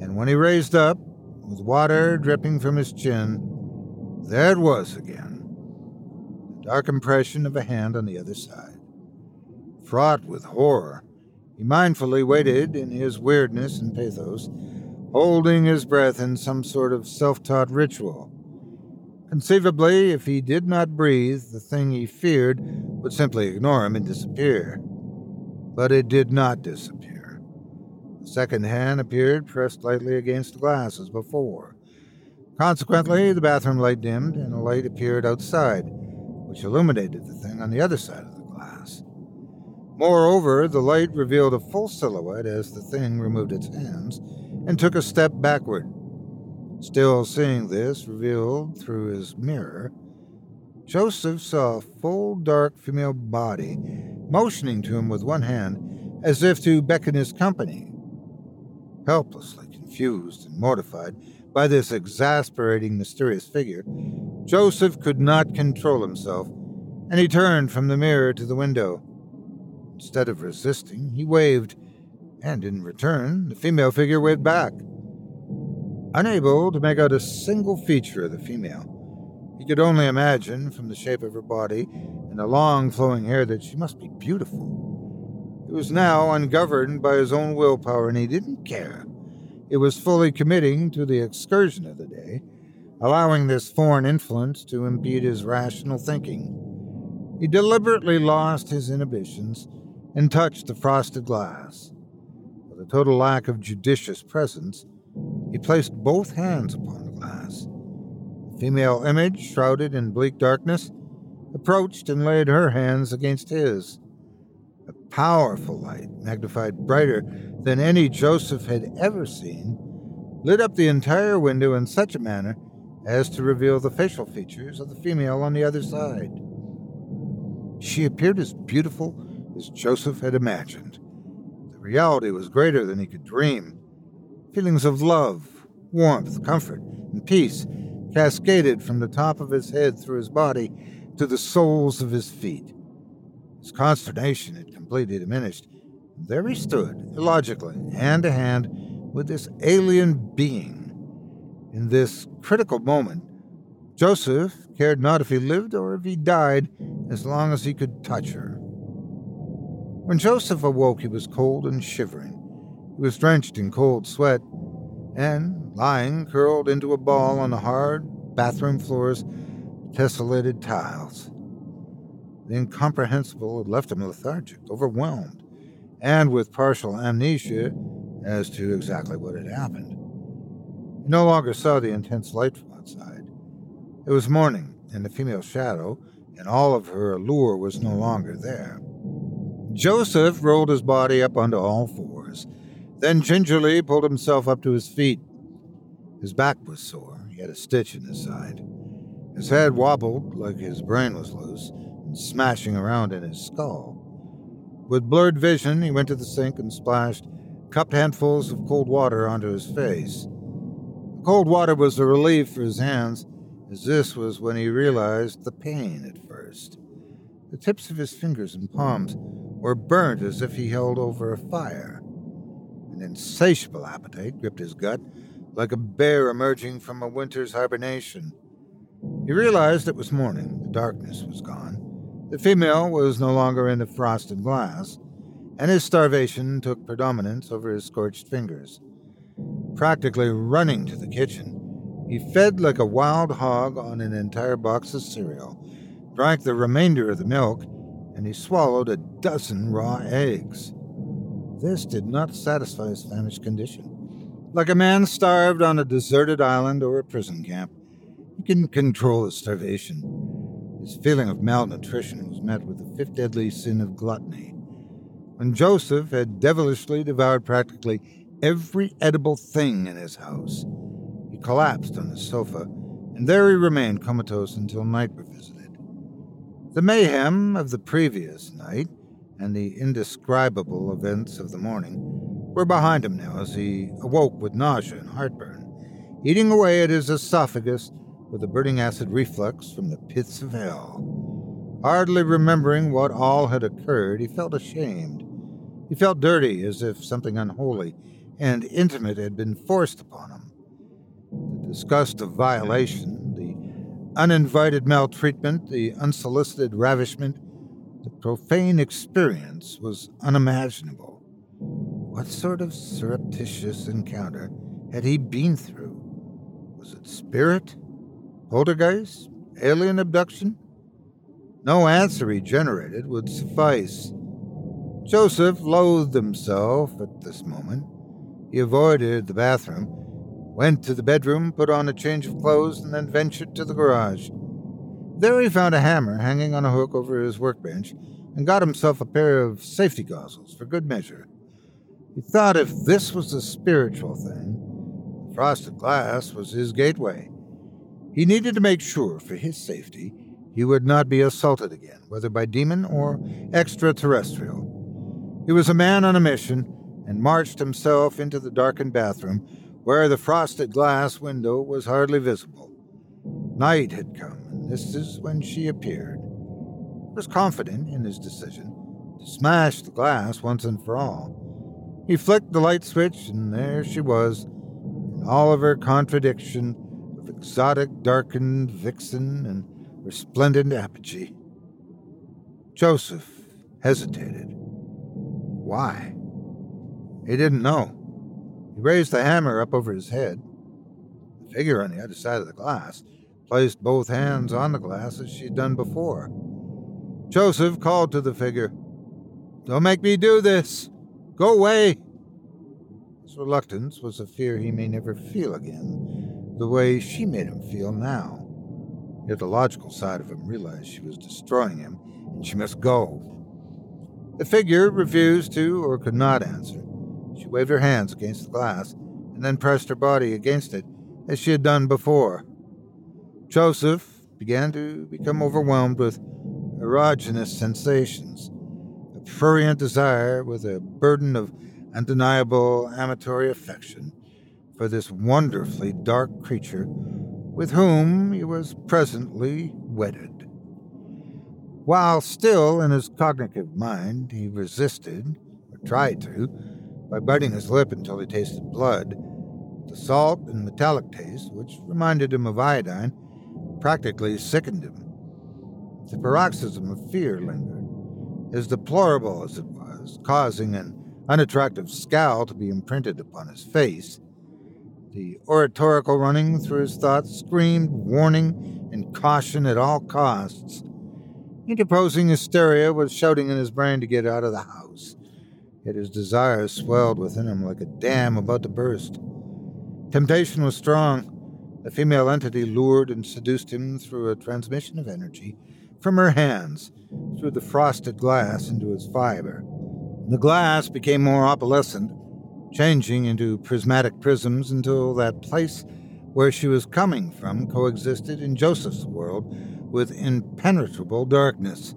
and when he raised up, with water dripping from his chin, there it was again the dark impression of a hand on the other side. Fraught with horror, he mindfully waited in his weirdness and pathos holding his breath in some sort of self taught ritual. Conceivably, if he did not breathe, the thing he feared would simply ignore him and disappear. But it did not disappear. The second hand appeared pressed lightly against the glass as before. Consequently, the bathroom light dimmed and a light appeared outside, which illuminated the thing on the other side of the glass. Moreover, the light revealed a full silhouette as the thing removed its hands and took a step backward. Still seeing this revealed through his mirror, Joseph saw a full, dark female body motioning to him with one hand as if to beckon his company. Helplessly confused and mortified by this exasperating, mysterious figure, Joseph could not control himself, and he turned from the mirror to the window. Instead of resisting, he waved and in return, the female figure waved back. Unable to make out a single feature of the female, he could only imagine, from the shape of her body and the long flowing hair, that she must be beautiful. He was now ungoverned by his own willpower, and he didn't care. He was fully committing to the excursion of the day, allowing this foreign influence to impede his rational thinking. He deliberately lost his inhibitions and touched the frosted glass With a total lack of judicious presence, he placed both hands upon the glass. The female image, shrouded in bleak darkness, approached and laid her hands against his. A powerful light, magnified brighter than any Joseph had ever seen, lit up the entire window in such a manner as to reveal the facial features of the female on the other side. She appeared as beautiful as Joseph had imagined The reality was greater than he could dream. Feelings of love, warmth, comfort, and peace cascaded from the top of his head through his body to the soles of his feet. His consternation had completely diminished. There he stood, illogically, hand to hand with this alien being. In this critical moment, Joseph cared not if he lived or if he died as long as he could touch her. When Joseph awoke, he was cold and shivering. He was drenched in cold sweat, and, lying curled into a ball on the hard bathroom floor's tessellated tiles. The incomprehensible had left him lethargic, overwhelmed, and with partial amnesia as to exactly what had happened. He no longer saw the intense light from outside. It was morning, and the female shadow, and all of her allure, was no longer there. Joseph rolled his body up onto all fours, then gingerly pulled himself up to his feet. His back was sore. He had a stitch in his side. His head wobbled like his brain was loose and smashing around in his skull. With blurred vision, he went to the sink and splashed cupped handfuls of cold water onto his face. The cold water was a relief for his hands, as this was when he realized the pain at first. The tips of his fingers and palms were burnt as if he held over a fire. An insatiable appetite gripped his gut, like a bear emerging from a winter's hibernation. He realized it was morning, the darkness was gone. The female was no longer in the frosted glass, and his starvation took predominance over his scorched fingers. Practically running to the kitchen, he fed like a wild hog on an entire box of cereal, drank the remainder of the milk, and he swallowed a dozen raw eggs. This did not satisfy his famished condition. Like a man starved on a deserted island or a prison camp, he couldn't control his starvation. His feeling of malnutrition was met with the fifth deadly sin of gluttony. When Joseph had devilishly devoured practically every edible thing in his house, he collapsed on the sofa, and there he remained comatose until night revisited. The mayhem of the previous night and the indescribable events of the morning were behind him now as he awoke with nausea and heartburn, eating away at his esophagus with a burning acid reflux from the pits of hell. Hardly remembering what all had occurred, he felt ashamed. He felt dirty, as if something unholy and intimate had been forced upon him. The disgust of violation, the uninvited maltreatment, the unsolicited ravishment, the profane experience was unimaginable. What sort of surreptitious encounter had he been through? Was it spirit? Poltergeist? Alien abduction? No answer he generated would suffice. Joseph loathed himself at this moment. He avoided the bathroom, went to the bedroom, put on a change of clothes, and then ventured to the garage. There he found a hammer hanging on a hook over his workbench and got himself a pair of safety goggles for good measure. He thought if this was a spiritual thing, frosted glass was his gateway. He needed to make sure, for his safety, he would not be assaulted again, whether by demon or extraterrestrial. He was a man on a mission and marched himself into the darkened bathroom, where the frosted glass window was hardly visible. Night had come, this is when she appeared. He was confident in his decision to smash the glass once and for all. He flicked the light switch, and there she was, in all of her contradiction of exotic darkened vixen and resplendent apogee. Joseph hesitated. Why? He didn't know. He raised the hammer up over his head. The figure on the other side of the glass placed both hands on the glass as she'd done before. Joseph called to the figure, Don't make me do this! Go away! His reluctance was a fear he may never feel again the way she made him feel now. Yet the logical side of him realized she was destroying him and she must go. The figure refused to or could not answer. She waved her hands against the glass and then pressed her body against it as she had done before. Joseph began to become overwhelmed with erogenous sensations, a prurient desire with a burden of undeniable amatory affection for this wonderfully dark creature with whom he was presently wedded. While still in his cognitive mind, he resisted, or tried to, by biting his lip until he tasted blood. The salt and metallic taste, which reminded him of iodine, practically sickened him. The paroxysm of fear lingered, as deplorable as it was, causing an unattractive scowl to be imprinted upon his face. The oratorical running through his thoughts screamed warning and caution at all costs. Interposing hysteria was shouting in his brain to get out of the house. Yet his desires swelled within him like a dam about to burst. Temptation was strong. The female entity lured and seduced him through a transmission of energy from her hands, through the frosted glass into his fiber. The glass became more opalescent, changing into prismatic prisms until that place where she was coming from coexisted in Joseph's world with impenetrable darkness.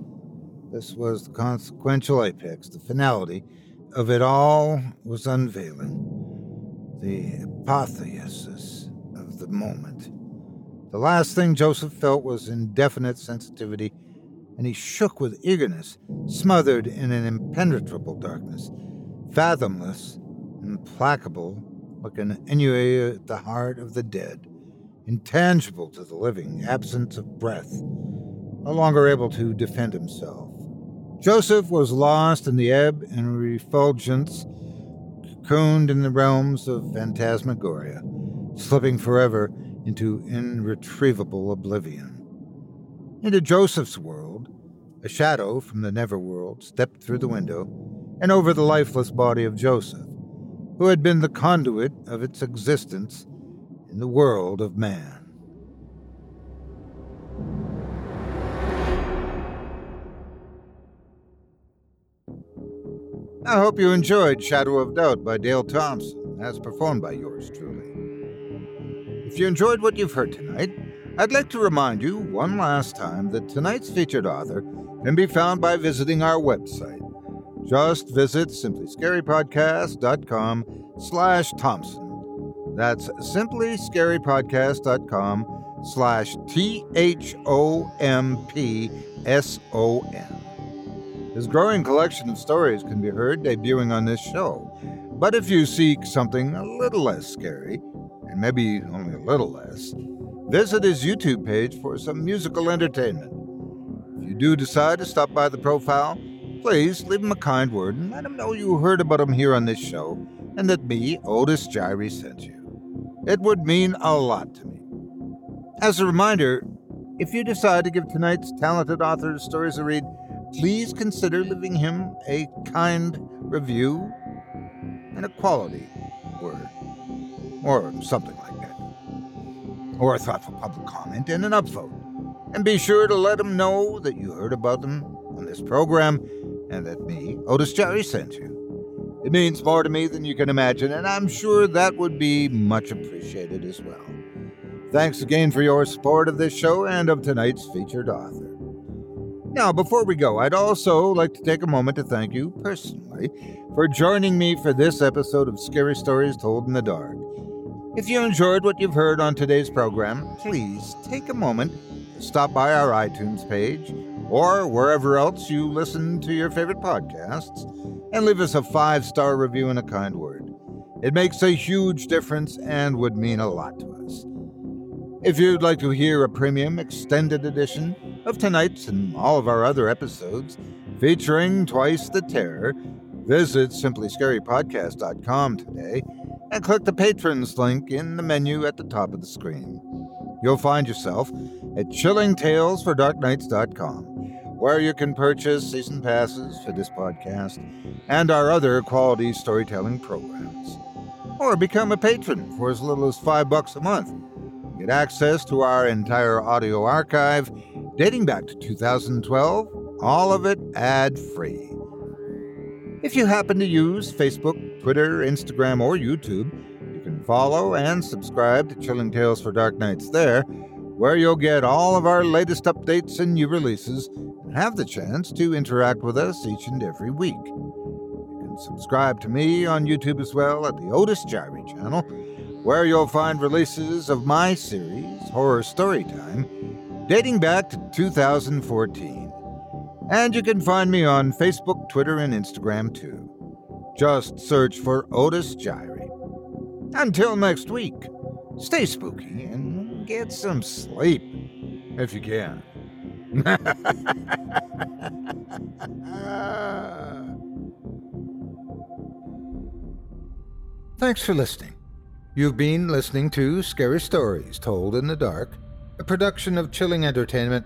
This was the consequential apex, the finality of it all was unveiling. The apotheosis the moment. The last thing Joseph felt was indefinite sensitivity, and he shook with eagerness, smothered in an impenetrable darkness, fathomless, implacable, like an ennui at the heart of the dead, intangible to the living, absent of breath, no longer able to defend himself. Joseph was lost in the ebb and refulgence, cocooned in the realms of phantasmagoria, slipping forever into irretrievable oblivion. Into Joseph's world, a shadow from the Neverworld stepped through the window and over the lifeless body of Joseph, who had been the conduit of its existence in the world of man. I hope you enjoyed Shadow of Doubt by Dale Thompson, as performed by yours truly. If you enjoyed what you've heard tonight, I'd like to remind you one last time that tonight's featured author can be found by visiting our website. Just visit simplyscarypodcast.com slash Thompson. That's simplyscarypodcast.com slash T-H-O-M-P-S-O-N. His growing collection of stories can be heard debuting on this show. But if you seek something a little less scary, and maybe only a little less, visit his YouTube page for some musical entertainment. If you do decide to stop by the profile, please leave him a kind word and let him know you heard about him here on this show and that me, Otis Jiry, sent you. It would mean a lot to me. As a reminder, if you decide to give tonight's talented author stories a read, please consider leaving him a kind review and a quality or something like that. Or a thoughtful public comment and an upvote. And be sure to let them know that you heard about them on this program and that me, Otis Jiry, sent you. It means more to me than you can imagine, and I'm sure that would be much appreciated as well. Thanks again for your support of this show and of tonight's featured author. Now, before we go, I'd also like to take a moment to thank you personally for joining me for this episode of Scary Stories Told in the Dark. If you enjoyed what you've heard on today's program, please take a moment to stop by our iTunes page or wherever else you listen to your favorite podcasts and leave us a five star review and a kind word. It makes a huge difference and would mean a lot to us. If you'd like to hear a premium extended edition of tonight's and all of our other episodes featuring Twice the Terror, visit simplyscarypodcast.com today and click the patrons link in the menu at the top of the screen. You'll find yourself at chillingtalesfordarknights.com, where you can purchase season passes for this podcast and our other quality storytelling programs. Or become a patron for as little as five bucks a month. Get access to our entire audio archive dating back to 2012, all of it ad free. If you happen to use Facebook, Twitter, Instagram, or YouTube, you can follow and subscribe to Chilling Tales for Dark Nights there, where you'll get all of our latest updates and new releases and have the chance to interact with us each and every week. You can subscribe to me on YouTube as well at the Otis Jiry channel, where you'll find releases of my series, Horror Storytime, dating back to 2014. And you can find me on Facebook, Twitter, and Instagram too. Just search for Otis Jiry. Until next week, stay spooky and get some sleep if you can. Thanks for listening. You've been listening to Scary Stories Told in the Dark, a production of Chilling Entertainment